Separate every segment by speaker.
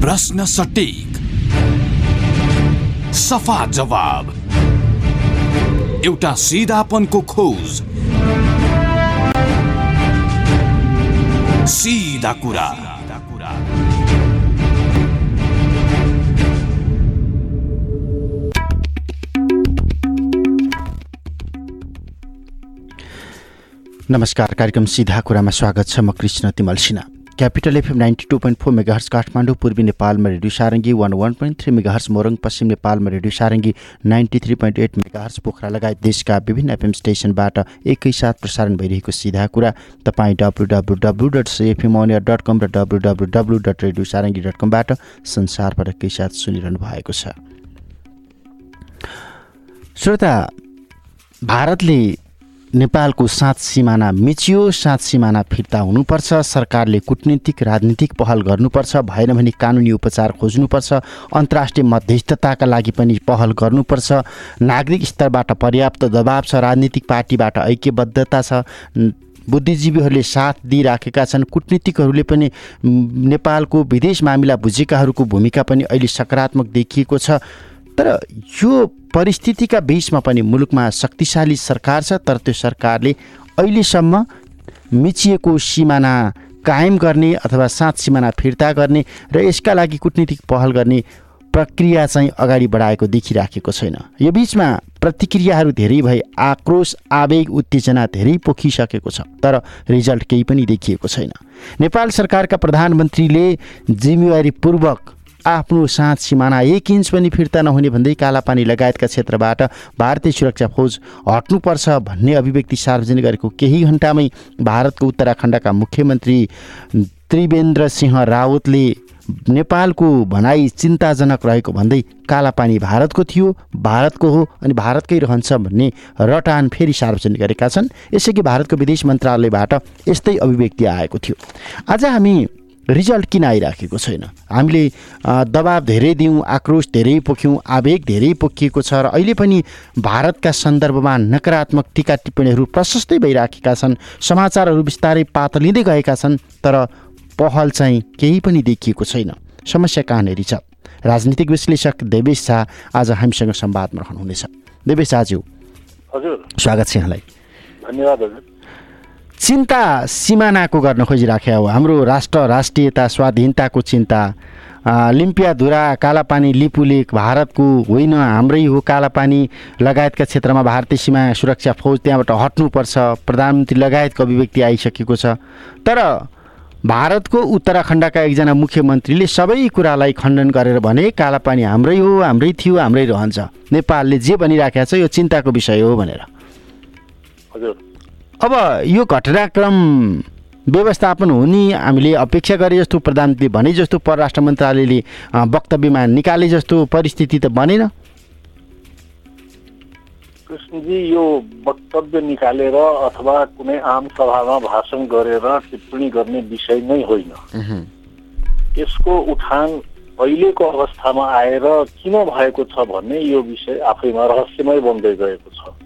Speaker 1: प्रश्न सटिक। सफा जवाब। एउटा सिधापनको खोज। सिधा कुरा।
Speaker 2: नमस्कार कार्यक्रम सिधा कुरामा स्वागत छ म Krishna Timal Sinha. Capital FM ninety two point four megahertz Kathmandu पूर्वी नेपालमा radio Sarangi one one point three megahertz Morang पश्चिम नेपालमा radio Sarangi ninety three point eight megahertz Pokhara लगायत देशका विभिन्न एफएम स्टेसनबाट एकैसाथ प्रसारण भइरहेको सिधा कुरा। तपाईँ W W W dot FM अनियर dot com र W W W dot radio Sarangi dot कमबाट संसारबाट एकैसाथ सुनिरहनु भएको छ। श्रोता भारतले नेपालको सात सिमाना मिचियो सात सिमाना फिर्ता हुनुपर्छ। सरकारले कुटनीतिक राजनीतिक पहल गर्नुपर्छ। भएन भने कानुनी उपचार खोज्नुपर्छ। अन्तर्राष्ट्रिय मध्यस्थताका लागि पनि पहल गर्नुपर्छ। नागरिक स्तरबाट पर्याप्त दबाव छ। राजनीतिक पार्टीबाट ऐक्यबद्धता छ। बुद्धिजीवीहरूले साथ दिइराखेका छन्। कुटनीतिकहरूले पनि नेपालको विदेश मामिला बुझेकाहरूको भूमिका पनि अहिले सकारात्मक देखिएको छ। तर यो परिस्थितिका बिचमा पनि मुलुकमा शक्तिशाली सरकार छ तर त्यो सरकारले अहिलेसम्म मिचिएको सिमाना कायम गर्ने अथवा सात सिमाना फिर्ता गर्ने र यसका लागि कुटनीतिक पहल गर्ने प्रक्रिया चाहिँ अगाडि बढाएको देखिराखेको छैन। यो बिचमा प्रतिक्रियाहरू धेरै भए आक्रोश आवेग उत्तेजना धेरै पोखिसकेको छ तर रिजल्ट केही पनि देखिएको छैन। नेपाल सरकारका प्रधानमन्त्रीले जिम्मेवारीपूर्वक आफ्नो साँझ सिमाना एक इन्च पनि फिर्ता नहुने भन्दै कालापानी लगायतका क्षेत्रबाट भारतीय सुरक्षा फौज हट्नुपर्छ भन्ने अभिव्यक्ति सार्वजनिक गरेको केही घन्टामै भारतको उत्तराखण्डका मुख्यमन्त्री त्रिवेन्द्र सिंह रावतले नेपालको भनाइ चिन्ताजनक रहेको भन्दै कालापानी भारतको थियो भारतको हो अनि भारतकै रहन्छ भन्ने रटान फेरि सार्वजनिक गरेका छन्। यसअघि भारतको विदेश मन्त्रालयबाट यस्तै अभिव्यक्ति आएको थियो। आज हामी रिजल्ट किन आइराखेको छैन? हामीले दबाब धेरै दियौँ आक्रोश धेरै पोख्यौँ आवेग धेरै पोखिएको छ र अहिले पनि भारतका सन्दर्भमा नकारात्मक टिका टिप्पणीहरू प्रशस्तै भइराखेका छन्। समाचारहरू बिस्तारै पातलिँदै गएका छन् तर पहल चाहिँ केही पनि देखिएको छैन। समस्या कहाँनिर छ? राजनीतिक विश्लेषक देवेश शाह आज हामीसँग संवादमा रहनुहुनेछ। देवेश शाहज्यू हजुर। स्वागत छ यहाँलाई।
Speaker 3: धन्यवाद हजुर।
Speaker 2: चिन्ता सिमानाको गर्न खोजिराखे हो। हाम्रो राष्ट्र राष्ट्रियता स्वाधीनताको चिन्ता। लिम्पियाधुरा कालापानी लिपुलेक भारतको होइन हाम्रै हो कालापानी लगायतका क्षेत्रमा भारतीय सीमा सुरक्षा फौज त्यहाँबाट हट्नुपर्छ। प्रधानमन्त्री लगायतको अभिव्यक्ति आइसकेको छ। तर भारतको उत्तराखण्डका एकजना मुख्यमन्त्रीले सबै कुरालाई खण्डन गरेर भने कालापानी हाम्रै हो हाम्रै थियो हाम्रै रहन्छ। नेपालले जे भनिराखेको छ यो चिन्ताको विषय हो भनेर।
Speaker 3: हजुर।
Speaker 2: अब यो घटनाक्रम व्यवस्थापन हुने हामीले अपेक्षा गरे जस्तो प्रधानमन्त्री भने जस्तो परराष्ट्र मन्त्रालयले वक्तव्यमा निकाले जस्तो परिस्थिति त बनेन।
Speaker 3: कृष्णजी यो वक्तव्य निकालेर अथवा कुनै आम सभामा भाषण गरेर टिप्पणी गर्ने विषय नै होइन। यसको उठान अहिलेको अवस्थामा आएर किन भएको छ भन्ने यो विषय आफैमा रहस्यमय बन्दै गएको छ।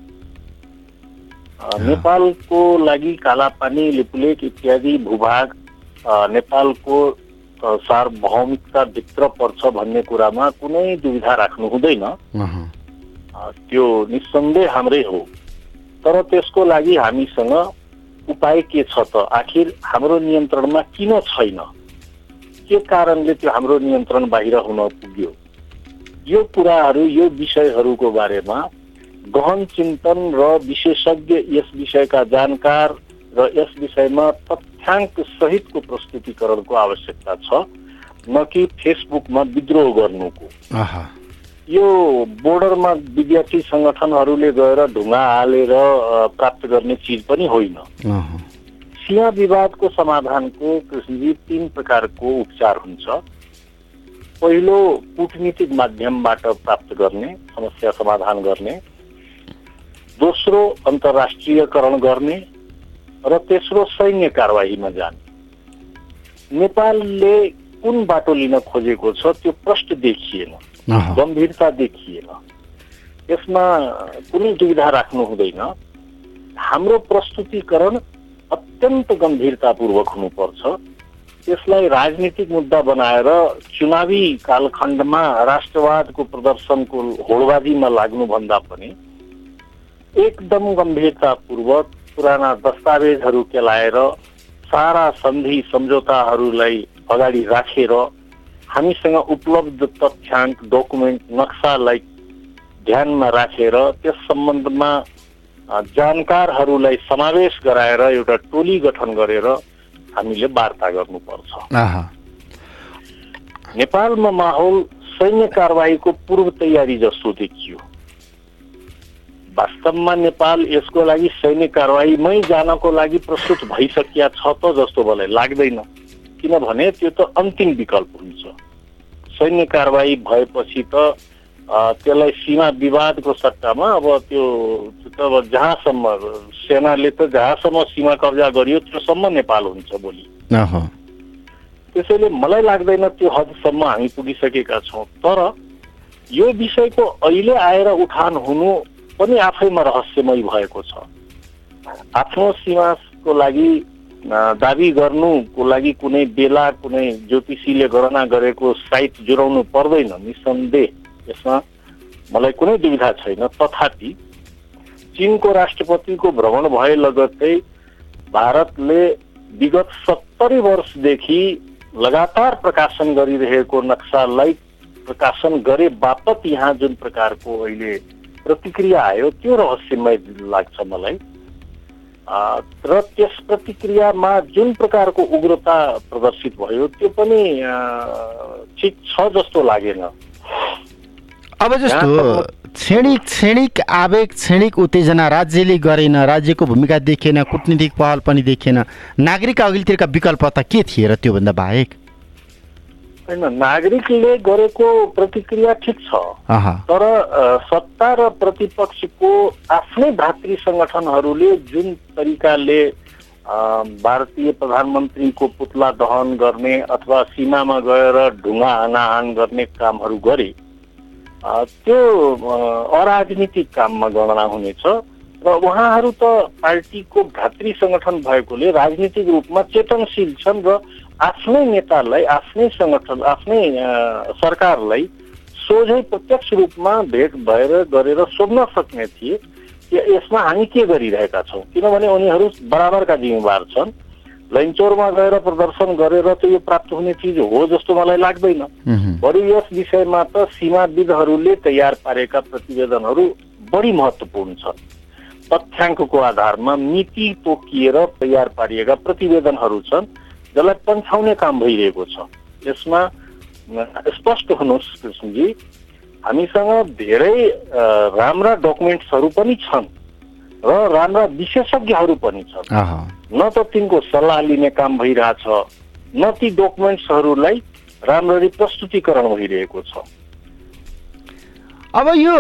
Speaker 3: नेपालको लागि कालापानी लिपुलेक इत्यादि भूभाग नेपालको सार्वभौमिकताभित्र पर्छ भन्ने कुरामा कुनै दुविधा राख्नु हुँदैन। त्यो निसन्देह हाम्रै हो। तर त्यसको लागि हामीसँग उपाय के छ त? आखिर हाम्रो नियन्त्रणमा किन छैन? के कारणले त्यो हाम्रो नियन्त्रण बाहिर हुन पुग्यो? यो कुराहरू यो विषयहरूको बारेमा गहन चिन्तन र विशेषज्ञ यस विषयका जानकार र यस विषयमा तथ्याङ्क सहितको प्रस्तुतिकरणको आवश्यकता छ न कि फेसबुकमा विद्रोह गर्नुको। यो बोर्डरमा विद्यार्थी सङ्गठनहरूले गएर ढुङ्गा हालेर प्राप्त गर्ने चिज पनि होइन। सीमा विवादको समाधानको कृष्णजी तिन प्रकारको उपचार हुन्छ। पहिलो कुटनीतिक माध्यमबाट प्राप्त गर्ने समस्या समाधान गर्ने दोस्रो अन्तर्राष्ट्रियकरण गर्ने र तेस्रो सैन्य कारवाहीमा जाने। नेपालले कुन बाटो लिन खोजेको छ त्यो प्रश्न देखिएन गम्भीरता देखिएन। यसमा कुनै दुविधा राख्नु हुँदैन। हाम्रो प्रस्तुतिकरण अत्यन्त गम्भीरतापूर्वक हुनुपर्छ। त्यसलाई राजनीतिक मुद्दा बनाएर चुनावी कालखण्डमा राष्ट्रवादको प्रदर्शनको होडबाजीमा लाग्नुभन्दा पनि एकदम गम्भीरतापूर्वक पुराना दस्तावेजहरू केलाएर सारा सन्धि सम्झौताहरूलाई अगाडि राखेर हामीसँग उपलब्ध तथ्याङ्क डकुमेन्ट नक्सालाई ध्यानमा राखेर त्यस सम्बन्धमा जानकारहरूलाई समावेश गराएर एउटा टोली गठन गरेर हामीले वार्ता गर्नुपर्छ। नेपालमा माहौल सैन्य कारवाहीको पूर्व तयारी जस्तो देखियो। वास्तवमा नेपाल यसको लागि सैन्य कारवाहीमै जानको लागि प्रस्तुत भइसकिया छ त जस्तो मलाई लाग्दैन। किनभने त्यो त अन्तिम विकल्प हुन्छ। सैन्य कारवाही भएपछि त त्यसलाई सीमा विवादको सट्टामा अब त्यो अब जहाँसम्म सेनाले त जहाँसम्म सीमा कब्जा गरियो त्योसम्म नेपाल हुन्छ भोलि त्यसैले मलाई लाग्दैन त्यो हदसम्म हामी पुगिसकेका छौँ। तर यो विषयको अहिले आएर उठान हुनु पनि आफैमा रहस्यमय भएको छ। आफ्नो सीमाको लागि दावी गर्नुको लागि कुनै बेला कुनै ज्योतिषीले गणना गरेको साइट जुराउनु पर्दैन निसन्देह। यसमा मलाई कुनै दुविधा छैन। तथापि चिनको राष्ट्रपतिको भ्रमण भए लगत्तै भारतले विगत सत्तरी वर्षदेखि लगातार प्रकाशन गरिरहेको नक्सालाई प्रकाशन गरे बापत यहाँ जुन प्रकारको अहिले प्रतिक्रिया आयो त्यो रहस्यमय लाग्छ मलाई। र त्यस प्रतिक्रियामा जुन प्रकारको उग्रता प्रदर्शित भयो त्यो पनि ठिक छ जस्तो लागेन।
Speaker 2: अब जस्तो क्षणिक क्षणिक आवेग क्षणिक उत्तेजना राज्यले गरेन राज्यको भूमिका देखिएन कुटनीतिक पहल पनि देखिएन नागरिक अघिल्तिरका विकल्प त के थिए र त्योभन्दा बाहेक?
Speaker 3: होइन नागरिकले गरेको प्रतिक्रिया ठिक छ। तर सत्ता र प्रतिपक्षको आफ्नै भातृ सङ्गठनहरूले जुन तरिकाले भारतीय प्रधानमन्त्रीको पुतला दहन गर्ने अथवा सीमामा गएर ढुङ्गा हानाहान गर्ने कामहरू गरे त्यो अराजनीतिक काममा गणना हुनेछ। र उहाँहरू त पार्टीको भातृ सङ्गठन भएकोले राजनीतिक रूपमा चेतनशील छन् र आफ्नै नेतालाई आफ्नै सङ्गठन आफ्नै सरकारलाई सोझै प्रत्यक्ष रूपमा भेट भएर गरेर सोध्न सक्ने थिए यसमा हामी के गरिरहेका छौँ? किनभने उनीहरू बराबरका जिम्मेवार छन्। लैनचौरमा गएर प्रदर्शन गरेर त यो प्राप्त हुने चिज हो जस्तो मलाई लाग्दैन। बरु यस विषयमा त सीमाविदहरूले तयार पारेका प्रतिवेदनहरू बढी महत्त्वपूर्ण छन्। तथ्याङ्कको आधारमा मिति तोकिएर तयार पारिएका प्रतिवेदनहरू छन्। जसलाई पन्छाउने काम भइरहेको छ। यसमा स्पष्ट हुनुहोस् कृष्णजी। हामीसँग धेरै राम्रा डकुमेन्ट्सहरू पनि छन् र राम्रा विशेषज्ञहरू पनि छन्। न त तिनको सल्लाह लिने काम भइरहेछ न ती डकुमेन्ट्सहरूलाई राम्ररी प्रस्तुतिकरण भइरहेको छ।
Speaker 2: अब यो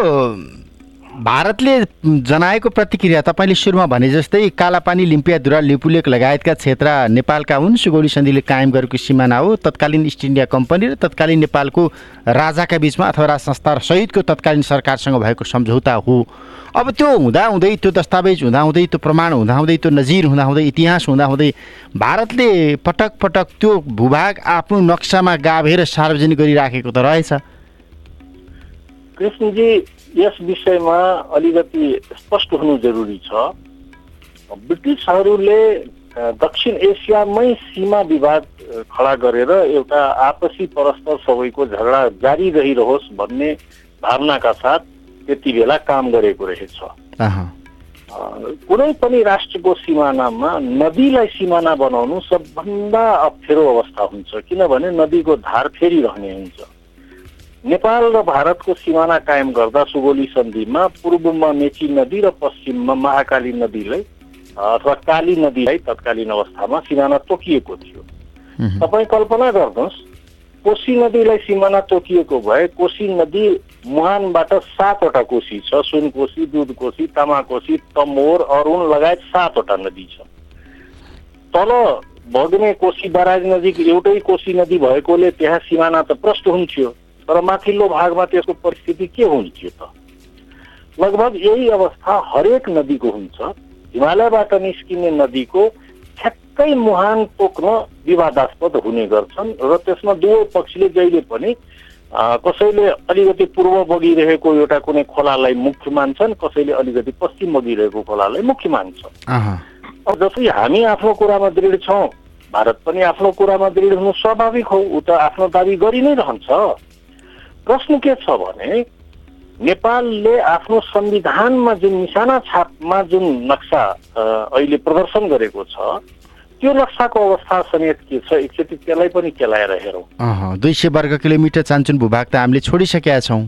Speaker 2: भारतले जनाएको प्रतिक्रिया तपाईँले सुरुमा भने जस्तै कालापानी लिम्पियाधुरा लिपुलेक लगायतका क्षेत्र नेपालका हुन्। सुगौली सन्धिले कायम गरेको सिमाना हो। तत्कालीन इस्ट इन्डिया कम्पनी र तत्कालीन नेपालको राजाका बिचमा अथवा राज संस्था सहितको तत्कालीन सरकारसँग भएको सम्झौता हो। अब त्यो हुँदाहुँदै त्यो दस्तावेज हुँदाहुँदै त्यो प्रमाण हुँदाहुँदै त्यो नजिर हुँदाहुँदै इतिहास हुँदाहुँदै भारतले पटक पटक त्यो भूभाग आफ्नो नक्सामा गाभेर सार्वजनिक गरिराखेको त रहेछ।
Speaker 3: कृष्णजी यस विषयमा अलिकति स्पष्ट हुनु जरुरी छ। ब्रिटिसहरूले दक्षिण एसियामै सीमा विवाद खडा गरेर एउटा आपसी परस्पर सबैको झगडा जारी रहिरहोस् भन्ने भावनाका साथ त्यति बेला काम गरेको रहेछ। कुनै पनि राष्ट्रको सिमानामा नदीलाई सिमाना बनाउनु सबभन्दा अप्ठ्यारो अवस्था हुन्छ किनभने नदीको धार फेरिरहने हुन्छ। नेपाल र भारतको सिमाना कायम गर्दा सुगोली सन्धिमा पूर्वमा मेची नदी र पश्चिममा महाकाली नदीलाई अथवा काली नदीलाई तत्कालीन अवस्थामा सिमाना तोकिएको थियो। तपाईँ कल्पना गर्नुहोस् कोशी नदीलाई सिमाना तोकिएको भए कोशी नदी मुहानबाट सातवटा कोशी छ सुनकोशी दुधकोशी तामाकोशी तमोर अरुण लगायत सातवटा नदी छ। तल भग्ने कोशी बराज नजिक एउटै कोशी नदी भएकोले त्यहाँ सिमाना त प्रष्ट हुन्थ्यो। तर माथिल्लो भागमा त्यसको परिस्थिति के हुन्थ्यो त? लगभग यही अवस्था हरेक नदीको हुन्छ। हिमालयबाट निस्किने नदीको ठ्याक्क मुहान तोक्न विवादास्पद हुने गर्छन् र त्यसमा दुवै पक्षले जहिले पनि कसैले अलिकति पूर्व बगिरहेको एउटा कुनै खोलालाई मुख्य मान्छन् कसैले अलिकति पश्चिम बगिरहेको खोलालाई मुख्य मान्छन्। अब जसरी हामी आफ्नो कुरामा दृढ छौँ भारत पनि आफ्नो कुरामा दृढ हुनु स्वाभाविक हो ऊ त आफ्नो दावी गरि नै रहन्छ। प्रश्न के छ भने नेपालले आफ्नो संविधानमा जुन निशाना छापमा जुन नक्सा अहिले प्रदर्शन गरेको छ त्यो नक्साको अवस्था समेत के छ एकचोटि त्यसलाई पनि केलाएर हेरौँ।
Speaker 2: दुई सय वर्ग किलोमिटर चान्चुन भूभाग त हामीले छोडिसकेका छौँ।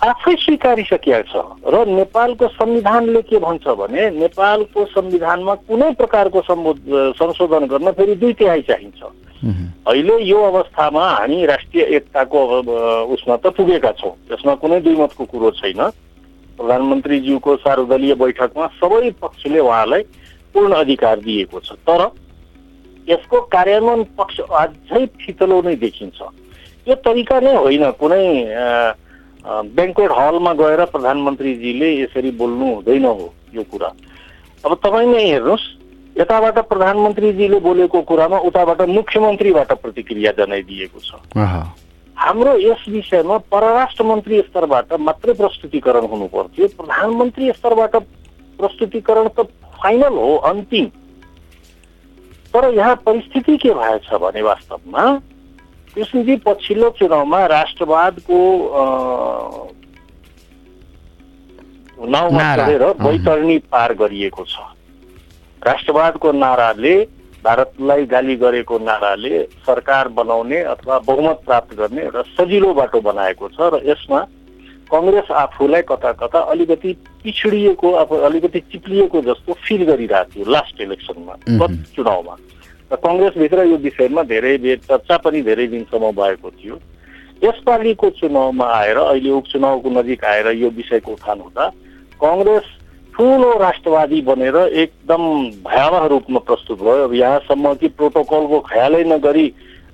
Speaker 3: आफै स्वीकारिसकेका छ र नेपालको संविधानले के भन्छ भने नेपालको संविधानमा कुनै प्रकारको संशोधन गर्न फेरि दुई तिहाई चाहिन्छ। अहिले यो अवस्थामा हामी राष्ट्रिय एकताको उसमा त पुगेका छौँ। त्यसमा कुनै दुई मतको कुरो छैन। प्रधानमन्त्रीज्यूको सार्वदलीय बैठकमा सबै पक्षले उहाँलाई पूर्ण अधिकार दिएको छ। तर यसको कार्यान्वयन पक्ष अझै फितलो नै देखिन्छ। यो तरिका नै होइन कुनै ब्याङ्कवेट हलमा गएर प्रधानमन्त्रीजीले यसरी बोल्नु हुँदैन हो यो कुरा। अब तपाईँ नै हेर्नुहोस् यताबाट प्रधानमन्त्रीजीले बोलेको कुरामा उताबाट मुख्यमन्त्रीबाट प्रतिक्रिया जनाइदिएको छ। हाम्रो यस विषयमा परराष्ट्र मन्त्री स्तरबाट मात्रै प्रस्तुतिकरण हुनु पर्थ्यो। प्रधानमन्त्री स्तरबाट प्रस्तुतिकरण त फाइनल हो अन्तिम। तर यहाँ परिस्थिति के भएछ भने वास्तवमा कृष्णजी पछिल्लो चुनावमा राष्ट्रवादको नाउँमा चढेर बैतरणी पार गरिएको छ। राष्ट्रवादको नाराले भारतलाई गाली गरेको नाराले सरकार बनाउने अथवा बहुमत प्राप्त गर्ने एउटा सजिलो बाटो बनाएको छ र यसमा कङ्ग्रेस आफूलाई कता कता अलिकति पिछडिएको अब अलिकति चिप्लिएको जस्तो फिल गरिरहेको थियो लास्ट इलेक्सनमा गत चुनावमा। र कङ्ग्रेसभित्र यो विषयमा धेरै बेर चर्चा पनि धेरै दिनसम्म भएको थियो। यसपालिको चुनावमा आएर अहिले उपचुनावको नजिक आएर यो विषयको उठान हुँदा कङ्ग्रेस ठुलो राष्ट्रवादी बनेर एकदम भयावह रूपमा प्रस्तुत भयो। अब यहाँसम्म कि प्रोटोकलको ख्यालै नगरी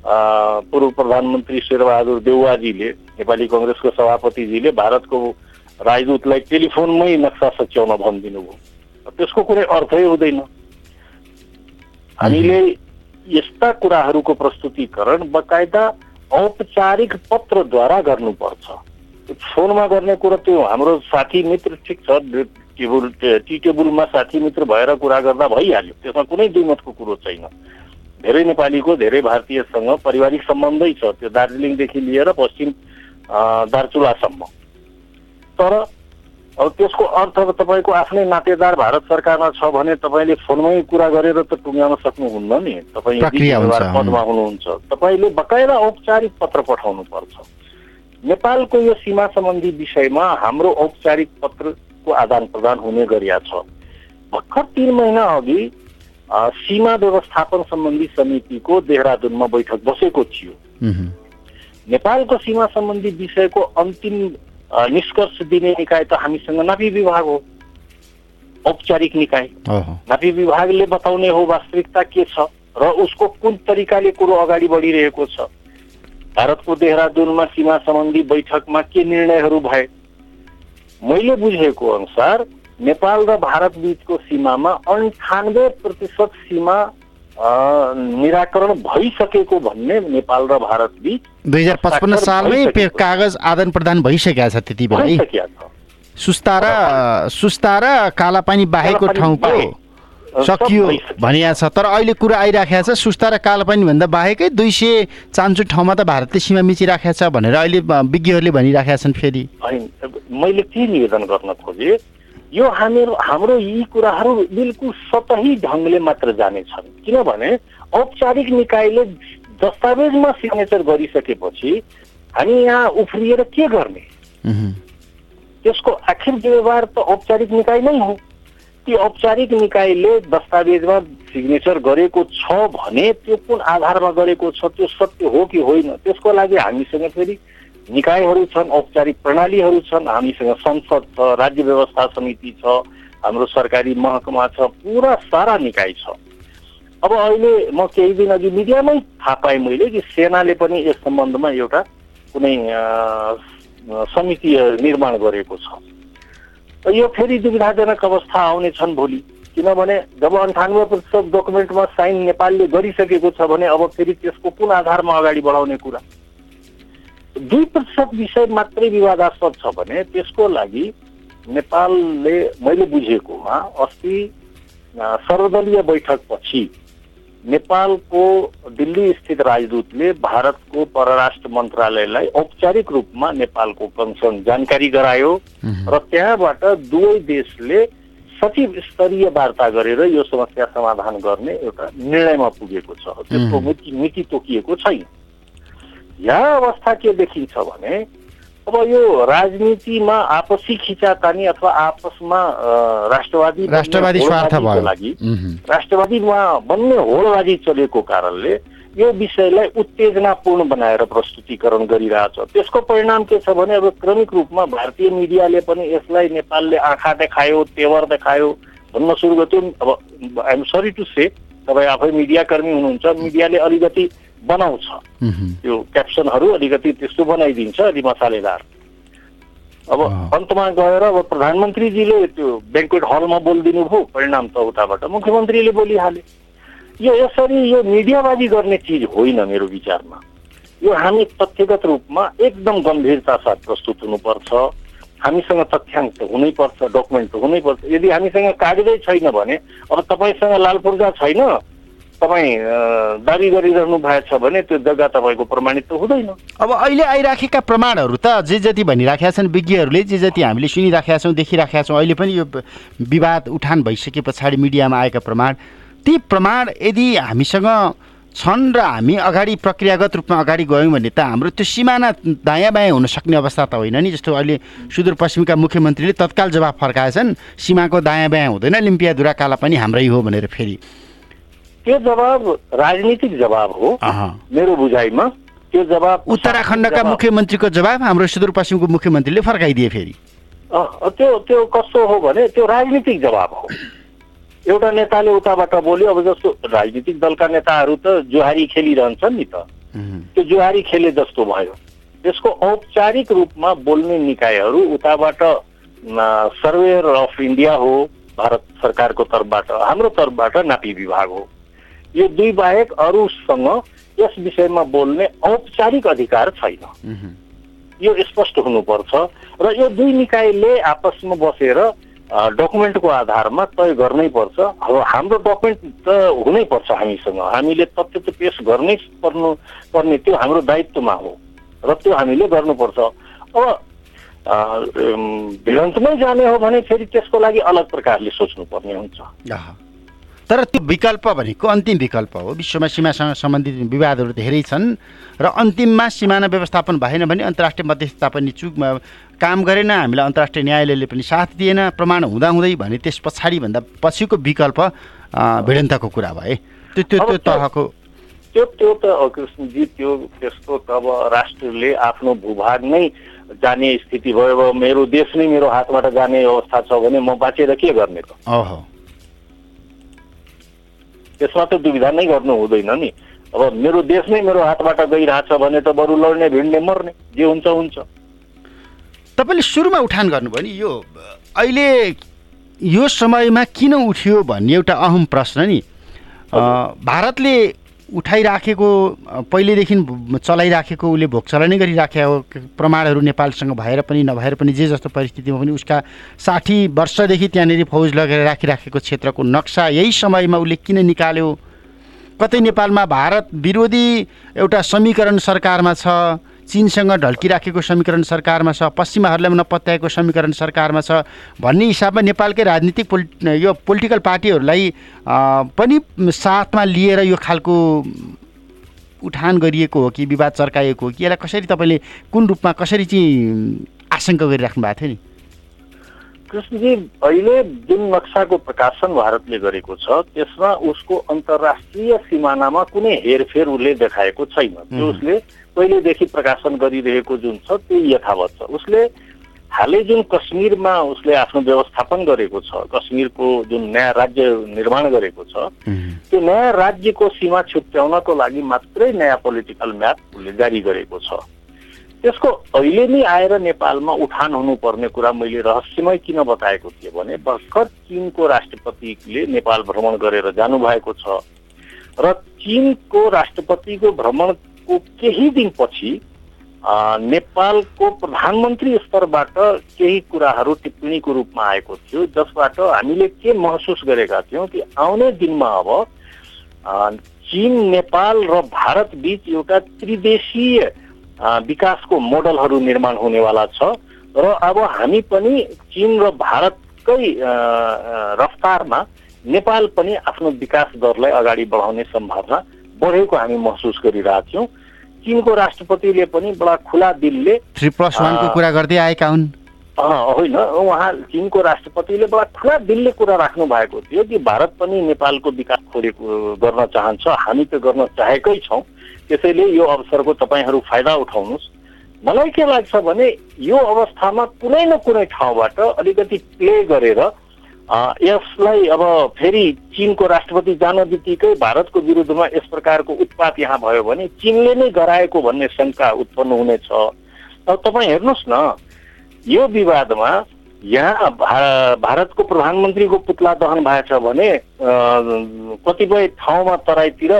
Speaker 3: पूर्व प्रधानमन्त्री शेरबहादुर देउवाजीले नेपाली कङ्ग्रेसको सभापतिजीले भारतको राजदूतलाई टेलिफोनमै नक्सा सच्याउन भनिदिनु भयो त्यसको कुनै अर्थै हुँदैन। हामीले यस्ता कुराहरूको प्रस्तुतिकरण बकायदा औपचारिक पत्रद्वारा गर्नुपर्छ। फोनमा गर्ने कुरो त्यो हाम्रो साथी मित्र ठिक छ टेबुल टी टेबुलमा साथी मित्र भएर कुरा गर्दा भइहाल्यो। त्यसमा कुनै दुईमतको कुरो छैन। धेरै नेपालीको धेरै भारतीयसँग पारिवारिक सम्बन्धै छ। त्यो दार्जिलिङदेखि लिएर पश्चिम दार्चुलासम्म। तर अब त्यसको अर्थ अब तपाईँको आफ्नै नातेदार भारत सरकारमा छ भने तपाईँले फोनमै कुरा गरेर त टुङ्ग्याउन सक्नुहुन्न नि। तपाईँ पदमा हुनुहुन्छ। तपाईँले बकाइदा औपचारिक पत्र पठाउनु पर्छ नेपालको यो सीमा सम्बन्धी विषयमा हाम्रो औपचारिक पत्रको आदान प्रदान हुने गरिया छ। भर्खर तिन महिना अघि सीमा व्यवस्थापन सम्बन्धी समितिको देहरादुनमा बैठक बसेको थियो। नेपालको सीमा सम्बन्धी विषयको अन्तिम निष्कर्ष दिने निकाय त हामीसँग नापी विभाग हो। औपचारिक निकाय। नापी विभागले बताउने हो वास्तविकता के छ र उसको कुन तरिकाले कुरो अगाडि बढिरहेको छ। भारतको देहरादुनमा सीमा सम्बन्धी बैठकमा के निर्णयहरू भए? मैले बुझेको अनुसार नेपाल र भारत बिचको सीमामा अन्ठानब्बे प्रतिशत सीमा निराकरण भइसकेको भन्ने नेपाल र भारत बिच
Speaker 2: दुई हजार पचपन्न सालमै कागज आदान प्रदान भइसकेको छ त्यति बेला। सुस्ता र सुस्ता र कालापानी बाहेकको ठाउँको सकियो भनिया छ तर अहिले कुरा आइराखेको छ सुस्ता र कालापानी भन्दा बाहेकै दुई सय चान्चु ठाउँमा त भारतले सीमा मिचिराखेको छ भनेर अहिले विज्ञहरूले भनिराखेका छन् फेरि।
Speaker 3: मैले के निवेदन गर्न खोजेँ यो हामीहरू हाम्रो यी कुराहरू बिल्कुल सतही ढङ्गले मात्र जानेछन् किनभने औपचारिक निकायले दस्तावेजमा सिग्नेचर गरिसकेपछि हामी यहाँ उफ्रिएर के गर्ने? त्यसको आखिर व्यवहार त औपचारिक निकाय नै हो। ती औपचारिक निकायले दस्तावेजमा सिग्नेचर गरेको छ भने त्यो कुन आधारमा गरेको छ त्यो सत्य हो कि होइन त्यसको लागि हामीसँग फेरि निकायहरू छन् औपचारिक प्रणालीहरू छन् हामीसँग संसद छ राज्य व्यवस्था समिति छ हाम्रो सरकारी महकमा छ पुरा सारा निकाय छ। अब अहिले म केही दिन अघि मिडियामै थाहा पाएँ मैले कि सेनाले पनि यस सम्बन्धमा एउटा कुनै समिति निर्माण गरेको छ। यो फेरि दुविधाजनक अवस्था आउने छन् भोलि किनभने जब अन्ठानब्बे प्रतिशत डकुमेन्टमा साइन नेपालले गरिसकेको छ भने अब फेरि त्यसको कुन आधारमा अगाडि बढाउने कुरा। दुई प्रतिशत विषय मात्रै विवादास्पद छ भने त्यसको लागि नेपालले मैले बुझेकोमा अस्ति सर्वदलीय बैठकपछि नेपालको दिल्ली स्थित राजदूतले भारतको परराष्ट्र मन्त्रालयलाई औपचारिक रूपमा नेपालको कन्सर्न जानकारी गरायो र त्यहाँबाट दुवै देशले सचिव स्तरीय वार्ता गरेर यो समस्या समाधान गर्ने एउटा निर्णयमा पुगेको छ। त्यसको मिति मिति तोकिएको छैन। यहाँ अवस्था के देखिन्छ भने अब यो राजनीतिमा आपसी खिचातानी अथवा आपसमा राष्ट्रवादी
Speaker 2: राष्ट्रवादी स्वार्थ भयो।
Speaker 3: लागि राष्ट्रवादीमा बन्ने होडबाजी चलेको कारणले यो विषयलाई उत्तेजनापूर्ण बनाएर प्रस्तुतिकरण गरिरहेछ। त्यसको परिणाम के छ भने अब क्रमिक रूपमा भारतीय मिडियाले पनि यसलाई नेपालले आँखा देखायो तेवर देखायो भन्न सुरु गर्थ्यो अब आइएम सरी टु से तपाईँ आफै मिडियाकर्मी हुनुहुन्छ। मिडियाले अलिकति बनाउँछ। त्यो क्याप्सनहरू अलिकति त्यस्तो बनाइदिन्छ अलि मसालेदार अब अन्तमा गएर अब प्रधानमन्त्रीजीले त्यो ब्याङ्कवेट हलमा बोलिदिनु भयो परिणाम त उताबाट मुख्यमन्त्रीले बोलिहाले। यो यसरी यो मिडियाबाजी गर्ने चिज होइन मेरो विचारमा। यो हामी तथ्यगत रूपमा एकदम गम्भीरता साथ प्रस्तुत हुनुपर्छ। हामीसँग तथ्याङ्क हुनैपर्छ डकुमेन्ट हुनैपर्छ। यदि हामीसँग कागजै छैन भने अब तपाईँसँग लाल पूर्जा छैन तपाईँ दावी गरिरहनु भएछ भने त्यो जग्गा तपाईँको प्रमाणित हुँदैन।
Speaker 2: अब अहिले आइराखेका प्रमाणहरू त जे जति भनिराखेका छन् विज्ञहरूले जे जति हामीले सुनिराखेका छौँ देखिराखेका छौँ अहिले पनि यो विवाद उठान भइसके पछाडि मिडियामा आएका प्रमाण ती प्रमाण यदि हामीसँग छन् र हामी अगाडि प्रक्रियागत रूपमा अगाडि गयौँ भने त हाम्रो त्यो सिमाना दायाँ बायाँ हुन सक्ने अवस्था त होइन नि जस्तो अहिले सुदूरपश्चिमका मुख्यमन्त्रीले तत्काल जवाफ फर्काएछन् सीमाको दायाँ बायाँ हुँदैन लिम्पिया पनि हाम्रै हो भनेर फेरि।
Speaker 3: त्यो जवाब राजनीतिक जवाब हो। मेरो बुझाइमा त्यो जवाब
Speaker 2: उत्तराखण्डका मुख्यमन्त्रीको जवाब हाम्रो सुदूरपश्चिमको मुख्यमन्त्रीले फर्काइदिए फेरि।
Speaker 3: त्यो त्यो कस्तो हो भने त्यो राजनीतिक जवाब हो। एउटा नेताले उताबाट बोल्यो अब जस्तो राजनीतिक दलका नेताहरू त जुहारी खेलिरहन्छन् नि त। त्यो जुहारी खेले जस्तो भयो। त्यसको औपचारिक रूपमा बोल्ने निकायहरू उताबाट सर्वेयर अफ इन्डिया हो भारत सरकारको तर्फबाट हाम्रो तर्फबाट नापी विभाग हो। यो दुई बाहेक अरूसँग यस विषयमा बोल्ने औपचारिक अधिकार छैन। यो स्पष्ट हुनुपर्छ र यो दुई निकायले आपसमा बसेर डकुमेन्टको आधारमा तय गर्नै पर्छ। अब हाम्रो डकुमेन्ट त हुनै पर्छ हामीसँग। हामीले तथ्य त पेस गर्नै पर्नु पर्ने त्यो हाम्रो दायित्वमा हो र त्यो हामीले गर्नुपर्छ। अब भिडन्तमै जाने हो भने फेरि त्यसको लागि अलग प्रकारले सोच्नुपर्ने हुन्छ।
Speaker 2: तर त्यो विकल्प भनेको अन्तिम विकल्प हो। विश्वमा सीमासँग सम्बन्धित विवादहरू धेरै छन् र अन्तिममा सिमाना व्यवस्थापन भएन भने अन्तर्राष्ट्रिय मध्यस्थता पनि चुकमा काम गरेन। हामीलाई अन्तर्राष्ट्रिय न्यायालयले पनि साथ दिएन। प्रमाण हुँदाहुँदै भने त्यस पछाडि भन्दा पछिको विकल्प भिडन्तको कुरा भए। त्यो त्यो त्यो तहको
Speaker 3: त्यो त्यो त कृष्णजी त्यो त्यस्तो त अब राष्ट्रले आफ्नो भूभाग नै जाने स्थिति भयो। मेरो देश नै मेरो हातबाट जाने अवस्था छ भने म बाँचेर के गर्ने त? त्यसमा त दुविधा नै गर्नु हुँदैन नि। अब मेरो देश नै मेरो हातबाट गइरहेछ भने त बरु लड्ने भिड्ने मर्ने जे हुन्छ हुन्छ।
Speaker 2: तपाईँले सुरुमा उठान गर्नुभयो नि यो अहिले यो समयमा किन उठ्यो भन्ने एउटा अहम प्रश्न नि। भारतले उठाइराखेको पहिलेदेखि चलाइराखेको उसले भोग चलाइ गरिराखेको प्रमाणहरू नेपालसँग भएर पनि नभएर पनि जे जस्तो परिस्थितिमा पनि उसका साठी वर्षदेखि त्यहाँनिर फौज लगेर राखिराखेको क्षेत्रको नक्सा यही समयमा उसले किन निकाल्यो? कतै नेपालमा भारत विरोधी एउटा समीकरण सरकारमा छ चिनसँग ढल्किराखेको समीकरण सरकारमा छ पश्चिमाहरूलाई नपत्याएको समीकरण सरकारमा छ भन्ने हिसाबमा नेपालकै राजनीतिक पोलि यो पोलिटिकल पार्टीहरूलाई पनि साथमा लिएर यो खालको उठान गरिएको हो कि विवाद चर्काइएको हो कि यसलाई कसरी तपाईँले कुन रूपमा कसरी चाहिँ आशंका गरिराख्नु भएको थियो नि?
Speaker 3: कृष्णजी अहिले जुन नक्साको प्रकाशन भारतले गरेको छ त्यसमा उसको अन्तर्राष्ट्रिय सिमानामा कुनै हेरफेर उसले देखाएको छैन। त्यो उसले पहिलेदेखि प्रकाशन गरिरहेको जुन छ त्यो यथावत छ। उसले हालै जुन कश्मीरमा उसले आफ्नो व्यवस्थापन गरेको छ कश्मीरको जुन नयाँ राज्य निर्माण गरेको छ त्यो नयाँ राज्यको सीमा छुट्याउनको लागि मात्रै नयाँ पोलिटिकल म्याप उसले जारी गरेको छ। त्यसको अहिले नै आएर नेपालमा उठान हुनुपर्ने कुरा मैले रहस्यमय किन बताएको थिएँ भने भर्खर चिनको राष्ट्रपतिले नेपाल भ्रमण गरेर जानुभएको छ र चिनको राष्ट्रपतिको भ्रमणको केही दिनपछि नेपालको प्रधानमन्त्री स्तरबाट केही कुराहरू टिप्पणीको रूपमा आएको थियो जसबाट हामीले के महसुस गरेका थियौँ कि आउने दिनमा अब चिन नेपाल र भारत बिच एउटा त्रिदेशीय विकासको मोडलहरू निर्माण हुनेवाला छ र अब हामी पनि चिन र भारतकै रफ्तारमा नेपाल पनि आफ्नो विकास दरलाई अगाडि बढाउने सम्भावना बढेको हामी महसुस गरिरहेका थियौँ चिनको राष्ट्रपतिले पनि बडा खुला दिलले
Speaker 2: थ्री प्लस वानको कुरा गर्दै आएका हुन्।
Speaker 3: होइन उहाँ चिनको राष्ट्रपतिले बडा खुला दिलले कुरा राख्नु भएको थियो कि भारत पनि नेपालको विकास खोजेको गर्न चाहन्छ। हामी त गर्न चाहेकै छौँ। त्यसैले यो अवसरको तपाईँहरू फाइदा उठाउनुहोस्। मलाई के लाग्छ भने यो अवस्थामा कुनै न कुनै ठाउँबाट अलिकति प्ले गरेर यसलाई अब फेरि चिनको राष्ट्रपति जान बित्तिकै भारतको विरुद्धमा यस प्रकारको उत्पात यहाँ भयो भने चिनले नै गराएको भन्ने शङ्का उत्पन्न हुनेछ। अब तपाईँ हेर्नुहोस् न यो विवादमा यहाँ भारतको प्रधानमन्त्रीको पुतला दहन भएछ भने कतिपय ठाउँमा तराईतिर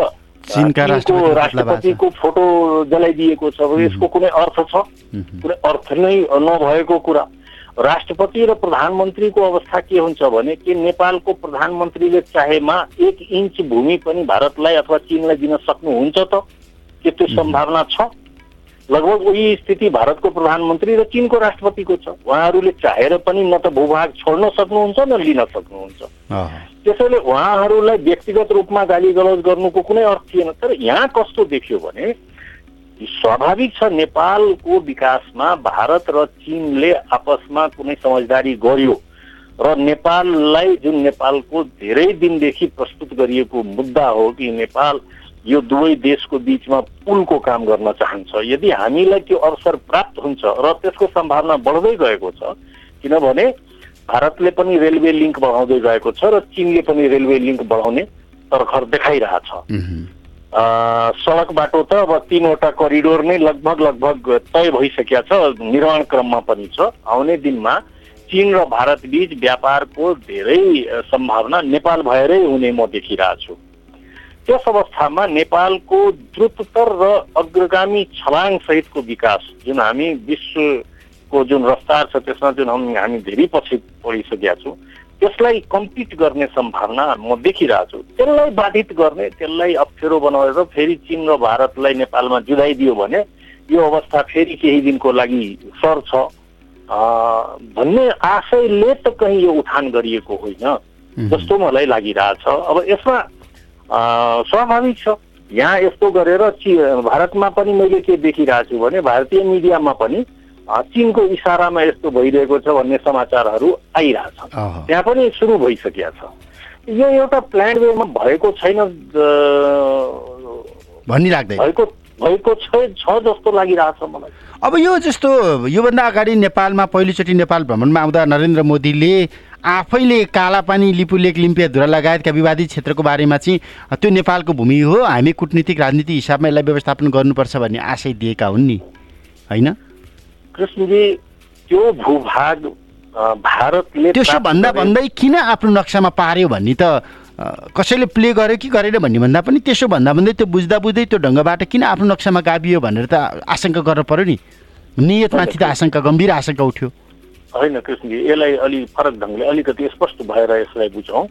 Speaker 3: चिनको राष्ट्रपतिको फोटो जलाइदिएको छ। यसको कुनै अर्थ छ? कुनै अर्थ नै नभएको कुरा। राष्ट्रपति र प्रधानमन्त्रीको अवस्था के हुन्छ भने कि नेपालको प्रधानमन्त्रीले चाहेमा एक इन्च भूमि पनि भारतलाई अथवा चिनलाई दिन सक्नुहुन्छ त? के त्यो सम्भावना छ? लगभग उही स्थिति भारतको प्रधानमन्त्री र चिनको राष्ट्रपतिको छ। उहाँहरूले चाहेर पनि न त भूभाग छोड्न सक्नुहुन्छ न लिन सक्नुहुन्छ। त्यसैले उहाँहरूलाई व्यक्तिगत रूपमा गाली गलौज गर्नुको कुनै अर्थ थिएन। तर यहाँ कस्तो देखियो भने स्वाभाविक छ नेपालको विकासमा भारत र चिनले आपसमा कुनै समझदारी गर्यो र नेपाललाई जुन नेपालको धेरै दिनदेखि प्रस्तुत गरिएको मुद्दा हो कि नेपाल यो दुवै देशको बिचमा पुलको काम गर्न चाहन्छ यदि हामीलाई त्यो अवसर प्राप्त हुन्छ र त्यसको सम्भावना बढ्दै गएको छ किनभने भारतले पनि रेलवे लिङ्क बढाउँदै गएको छ र चिनले पनि रेलवे लिङ्क बढाउने तर्खर देखाइरहेछ। सडक बाटो त अब तिनवटा करिडोर नै लगभग लगभग तय भइसकेका छ निर्माण क्रममा पनि छ। आउने दिनमा चिन र भारत बिच व्यापारको धेरै सम्भावना नेपाल भएरै हुने म देखिरहेको छु। त्यस अवस्थामा नेपालको द्रुततर र अग्रगामी छलाङ सहितको विकास जुन हामी विश्वको जुन रफ्तार छ त्यसमा जुन हामी धेरै पछि पढिसकेका छौँ। त्यसलाई कम्पिट गर्ने सम्भावना म देखिरहेको छु त्यसलाई बाधित गर्ने त्यसलाई अप्ठ्यारो बनाएर फेरि चिन र भारतलाई नेपालमा जुदाइदियो भने यो अवस्था फेरि केही दिनको लागि सर्छ भन्ने आशयले त कहीँ यो उठान गरिएको होइन जस्तो मलाई लागिरहेछ। अब यसमा स्वाभाविक छ। यहाँ यस्तो गरेर भारतमा पनि मैले के देखिरहेको छु भने भारतीय मिडियामा पनि चिनको इसारामा यस्तो भइरहेको छ भन्ने समाचारहरू आइरहेछ। त्यहाँ पनि सुरु भइसकेका छ। यो एउटा प्लान वेमा भएको छैन
Speaker 2: भन्ने लाग्दै
Speaker 3: भएको भएको छ जस्तो लागिरहेछ मलाई।
Speaker 2: अब यो जस्तो योभन्दा अगाडि नेपालमा पहिलोचोटि नेपाल भ्रमणमा आउँदा नरेन्द्र मोदीले आफैले कालापानी लिपुलेक लिम्पियाधुरा लगायतका विवादित क्षेत्रको बारेमा चाहिँ त्यो नेपालको भूमि हो हामी कुटनीतिक राजनीतिक हिसाबमा यसलाई व्यवस्थापन गर्नुपर्छ भन्ने आशय दिएका हुन् नि। होइन?
Speaker 3: कृष्णजी त्यो भूभाग भारतले
Speaker 2: त्यसो भन्दा भन्दै किन आफ्नो नक्सामा पार्यो भन्ने त कसैले प्ले गर्यो कि गरेन भन्ने भन्दा पनि त्यसो भन्दा भन्दै त्यो बुझ्दा बुझ्दै त्यो ढङ्गबाट किन आफ्नो नक्सामा गाभियो भनेर त आशंका गर्नु पर्यो नि? नियतमाथि त आशंका गम्भीर आशंका उठ्यो।
Speaker 3: होइन कृष्णजी यसलाई अलिक फरक ढङ्गले अलिकति स्पष्ट भएर यसलाई बुझौँ।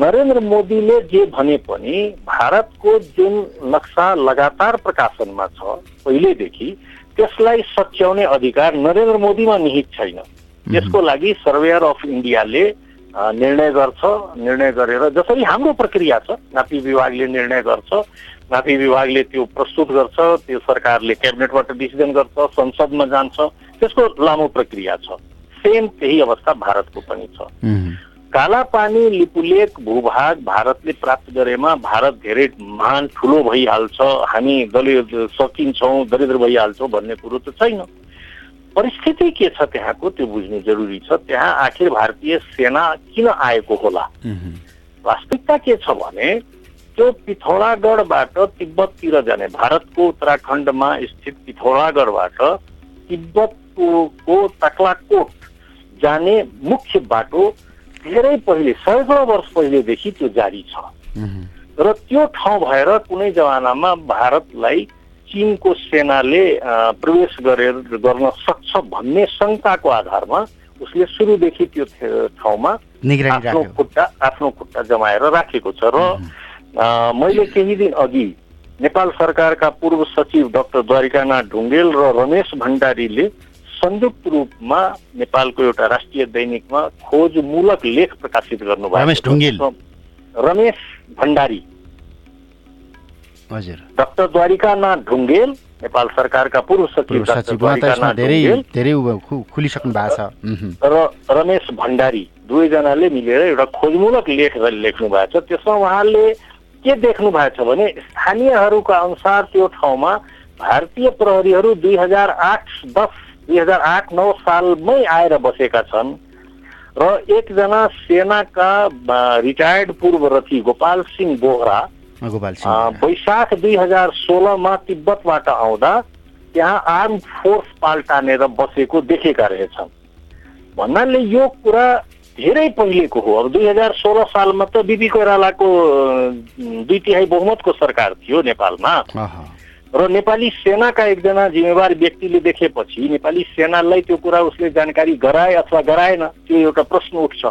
Speaker 3: नरेन्द्र मोदीले जे भने पनि भारतको जुन नक्सा लगातार प्रकाशनमा छ पहिल्यैदेखि त्यसलाई सच्याउने अधिकार नरेन्द्र मोदीमा निहित छैन। यसको लागि सर्वेयर अफ इन्डियाले निर्णय गर्छ निर्णय गरेर जसरी हाम्रो प्रक्रिया छ नापी विभागले निर्णय गर्छ नापी विभागले त्यो प्रस्तुत गर्छ त्यो सरकारले क्याबिनेटबाट डिसिजन गर्छ संसदमा जान्छ त्यसको लामो प्रक्रिया छ। सेम त्यही अवस्था भारतको पनि छ। कालापानी लिपुलेक भूभाग भारतले प्राप्त गरेमा भारत धेरै महान ठुलो भइहाल्छ। हामी दलित सकिन्छौँ दरिद्र भइहाल्छौँ भन्ने कुरो त छैन। परिस्थिति के छ त्यहाँको त्यो बुझ्नु जरुरी छ। त्यहाँ आखिर भारतीय सेना किन आएको होला? वास्तविकता के छ भने त्यो पिथौरागढबाट तिब्बततिर जाने भारतको उत्तराखण्डमा स्थित पिथौरागढबाट तिब्बतको को तक्लाकोट जाने मुख्य बाटो धेरै पहिले सयौँ वर्ष पहिलेदेखि त्यो जारी छ। र त्यो ठाउँ भएर कुनै जमानामा भारतलाई चिनको सेनाले प्रवेश गरेर गर्न सक्छ भन्ने शङ्काको आधारमा उसले सुरुदेखि त्यो ठाउँमा आफ्नो खुट्टा आफ्नो खुट्टा जमाएर राखेको छ र मैले केही दिन अघि नेपाल सरकारका पूर्व सचिव डाक्टर द्वारिकानाथ ढुङ्गेल र रमेश भण्डारीले संयुक्त रूपमा नेपालको एउटा राष्ट्रिय दैनिकमा खोजमूलक लेख प्रकाशित गर्नुभयो रमेश भण्डारी।
Speaker 2: हजुर।
Speaker 3: डाक्टर द्वारिकानाथ ढुङ्गेल नेपाल सरकारका पूर्व सचिव
Speaker 2: धेरै धेरै खुलिसक्नु भएको
Speaker 3: छ। र रमेश भण्डारी दुवैजनाले मिलेर एउटा खोजमूलक लेख लेख्नु भएको छ। त्यसमा उहाँले के देख्नु भएको छ भने स्थानीयहरूका अनुसार त्यो ठाउँमा भारतीय प्रहरीहरू दुई हजार आठ दस दुई हजार आठ नौ सालमै आएर बसेका छन् र एकजना सेनाका रिटायर्ड पूर्वरथी गोपाल सिंह बोहरा वैशाख दुई हजार सोह्रमा तिब्बतबाट आउँदा त्यहाँ आर्म फोर्स पाल टानेर बसेको देखेका रहेछन्। भन्नाले यो कुरा धेरै पहिलेको हो। अब दुई हजार सोह्र सालमा त बिपी कोइरालाको दुई तिहाई बहुमतको सरकार थियो नेपालमा। र नेपाली सेनाका एकजना जिम्मेवार व्यक्तिले देखेपछि नेपाली सेनालाई त्यो कुरा उसले जानकारी गराए अथवा गराएन त्यो एउटा प्रश्न उठ्छ।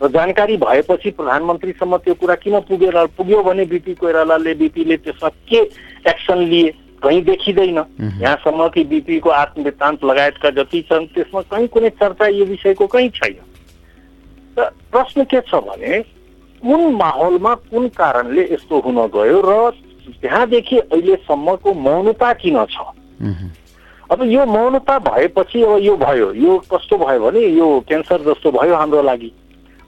Speaker 3: र जानकारी भएपछि प्रधानमन्त्रीसम्म त्यो कुरा किन पुगेर पुग्यो भने बिपी कोइरालाले बिपीले त्यसमा के एक्सन लिए कहीँ देखिँदैन। यहाँसम्म कि बिपीको आत्मवृत्तान्त लगायतका जति छन् त्यसमा कहीँ कुनै चर्चा यो विषयको कहीँ छैन। र प्रश्न के छ भने कुन माहौलमा कुन कारणले यस्तो हुन गयो र त्यहाँदेखि अहिलेसम्मको मौनता किन छ? अब यो मौनता भएपछि अब यो भयो यो कस्तो भयो भने यो क्यान्सर जस्तो भयो हाम्रो लागि।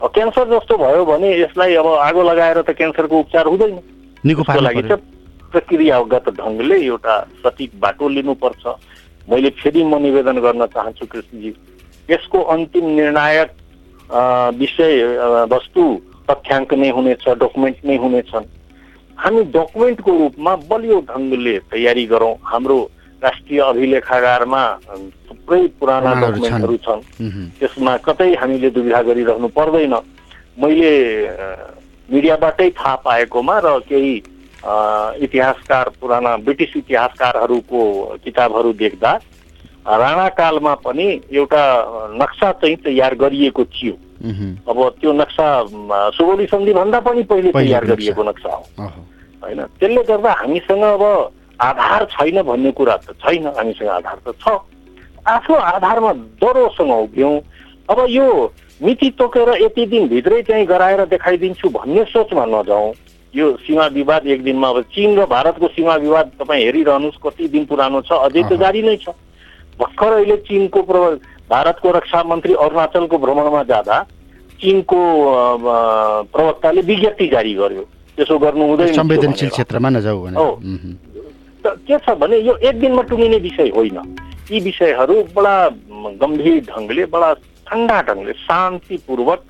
Speaker 3: क्यान्सर जस्तो भयो भने यसलाई अब आगो लगाएर त क्यान्सरको उपचार हुँदैन।
Speaker 2: त्यसको
Speaker 3: लागि चाहिँ प्रक्रियागत ढङ्गले एउटा सठिक बाटो लिनुपर्छ। मैले फेरि म निवेदन गर्न चाहन्छु कृष्णजी यसको अन्तिम निर्णायक विषय वस्तु तथ्याङ्क नै हुनेछ डकुमेन्ट नै हुनेछन्। हामी डकुमेन्टको रूपमा बलियो ढङ्गले तयारी गरौँ। हाम्रो राष्ट्रिय अभिलेखागारमा थुप्रै पुराना डकुमेन्टहरू छन्। त्यसमा कतै हामीले दुविधा गरिरहनु पर्दैन। मैले मिडियाबाटै थाहा पाएकोमा र केही इतिहासकार पुराना ब्रिटिस इतिहासकारहरूको किताबहरू देख्दा राणाकालमा पनि एउटा नक्सा चाहिँ तयार गरिएको थियो। अब त्यो नक्सा सुगोली सन्धिभन्दा पनि पहिले तयार गरिएको नक्सा हो। होइन? त्यसले गर्दा हामीसँग अब आधार छैन भन्ने कुरा त छैन हामीसँग आधार त छ। आफ्नो आधारमा डरोसँग उभियौँ। अब यो मिति तोकेर यति दिनभित्रै चाहिँ गराएर देखाइदिन्छु भन्ने सोचमा नजाउँ। यो सीमा विवाद एक दिनमा अब चिन र भारतको सीमा विवाद तपाईँ हेरिरहनुहोस् कति दिन पुरानो छ अझै त जारी नै छ। भर्खर अहिले चिनको प्र भारतको रक्षा मन्त्री अरुणाचलको भ्रमणमा जाँदा चिनको प्रवक्ताले विज्ञप्ति जारी गर्यो। त्यसो गर्नु हुँदैन।
Speaker 2: संवेदनशील क्षेत्रमा नजाऊ
Speaker 3: के छ भने यो एक दिनमा टुङ्गिने विषय होइन। यी विषयहरू बडा गम्भीर ढङ्गले बडा ठन्डा ढङ्गले शान्तिपूर्वक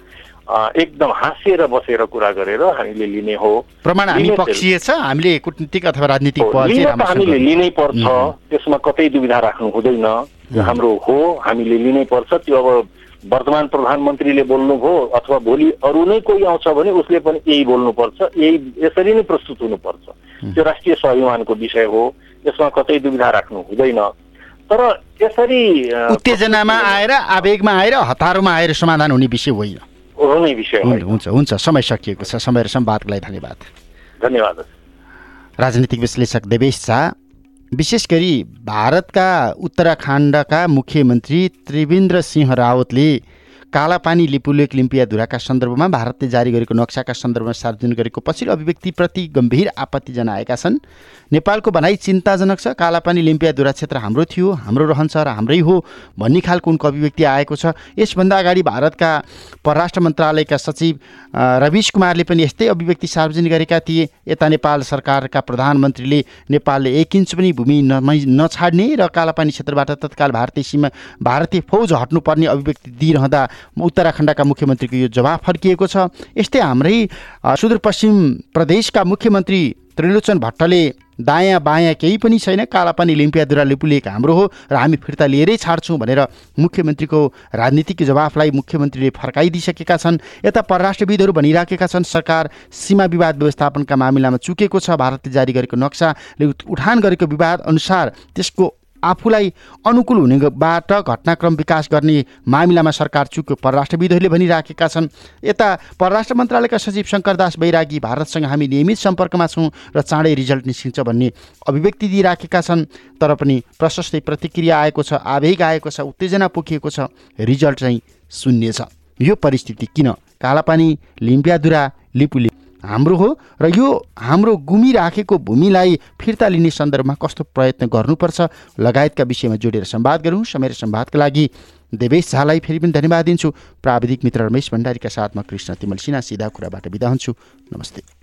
Speaker 3: एकदम हाँसेर बसेर कुरा गरेर हामीले लिने हो।
Speaker 2: प्रमाण हामी पक्षीय छ हामीले कुटनीतिक अथवा राजनीतिक
Speaker 3: हामीले लिनै पर्छ त्यसमा कतै दुविधा राख्नु हुँदैन। हाम्रो हो हामीले लिनै पर्छ त्यो अब वर्तमान प्रधानमन्त्रीले बोल्नुभयो अथवा भोलि अरू नै कोही आउँछ भने उसले पनि यही बोल्नुपर्छ यही यसरी नै प्रस्तुत हुनुपर्छ। त्यो राष्ट्रिय स्वाभिमानको विषय हो यसमा कतै दुविधा राख्नु हुँदैन। तर यसरी
Speaker 2: उत्तेजनामा आएर आवेगमा आएर हतारोमा आएर समाधान हुने विषय होइन।
Speaker 3: हुने विषय
Speaker 2: हुन्छ हुन्छ समय सकिएको छ। समय र संवादको लागि धन्यवाद।
Speaker 3: धन्यवाद।
Speaker 2: राजनीतिक विश्लेषक देवेश शाह विशेष गरी भारतका उत्तराखण्डका मुख्यमन्त्री त्रिवेन्द्र सिंह रावतले कालापानी लिपुलेक लिम्पियाधुराका सन्दर्भमा भारतले जारी गरेको नक्साका सन्दर्भमा सार्वजनिक गरेको पछिल्लो अभिव्यक्तिप्रति गम्भीर आपत्ति जनाएका छन्। नेपालको भनाइ चिन्ताजनक छ। कालापानी लिम्पियाधुरा क्षेत्र हाम्रो थियो हाम्रो रहन्छ र हाम्रै हो भन्ने खालको उनको अभिव्यक्ति आएको छ। यसभन्दा अगाडि भारतका परराष्ट्र मन्त्रालयका सचिव रविश कुमारले पनि यस्तै अभिव्यक्ति सार्वजनिक गरेका थिए। यता नेपाल सरकारका प्रधानमन्त्रीले नेपालले एक इन्च पनि भूमि नछाड्ने र कालापानी क्षेत्रबाट तत्काल भारतीय सीमा भारतीय फौज हट्नुपर्ने अभिव्यक्ति दिइरहँदा उत्तराखण्डका मुख्यमन्त्रीको यो जवाफ फर्किएको छ। यस्तै हाम्रै सुदूरपश्चिम प्रदेशका मुख्यमन्त्री त्रिलोचन भट्टले दायाँ बायाँ केही पनि छैन। कालापानी लिम्पियादुरा लिपुलेक हाम्रो हो र हामी फिर्ता लिएरै छाड्छौँ भनेर मुख्यमन्त्रीको राजनीतिक जवाफलाई मुख्यमन्त्रीले फर्काइदिइसकेका छन्। यता परराष्ट्रविदहरू भनिराखेका छन्। सरकार सीमा विवाद व्यवस्थापनका मामिलामा चुकेको छ। भारतले जारी गरेको नक्साले उठान गरेको विवाद अनुसार त्यसको आफूलाई अनुकूल हुनेबाट घटनाक्रम विकास गर्ने मामिलामा सरकार चुक्यो परराष्ट्रविदहरूले भनिराखेका छन्। यता परराष्ट्र मन्त्रालयका सचिव शङ्करदास बैरागी भारतसँग हामी नियमित सम्पर्कमा छौँ र चाँडै रिजल्ट निस्किन्छ भन्ने अभिव्यक्ति दिइराखेका छन्। तर पनि प्रशस्तै प्रतिक्रिया आएको छ आवेग आएको छ उत्तेजना पोखिएको छ। रिजल्ट चाहिँ शून्य छ। यो परिस्थिति किन? कालापानी लिम्पियादुरा लिपुले हाम्रो हो र यो हाम्रो गुमिराखेको भूमिलाई फिर्ता लिने सन्दर्भमा कस्तो प्रयत्न गर्नुपर्छ लगायतका विषयमा जोडेर संवाद गरौँ। समय संवादका लागि देवेश झालाई फेरि पनि धन्यवाद दिन्छु। प्राविधिक मित्र रमेश भण्डारीका साथमा कृष्ण तिमल सिन्हा सिधा कुराबाट बिदा हुन्छु। नमस्ते।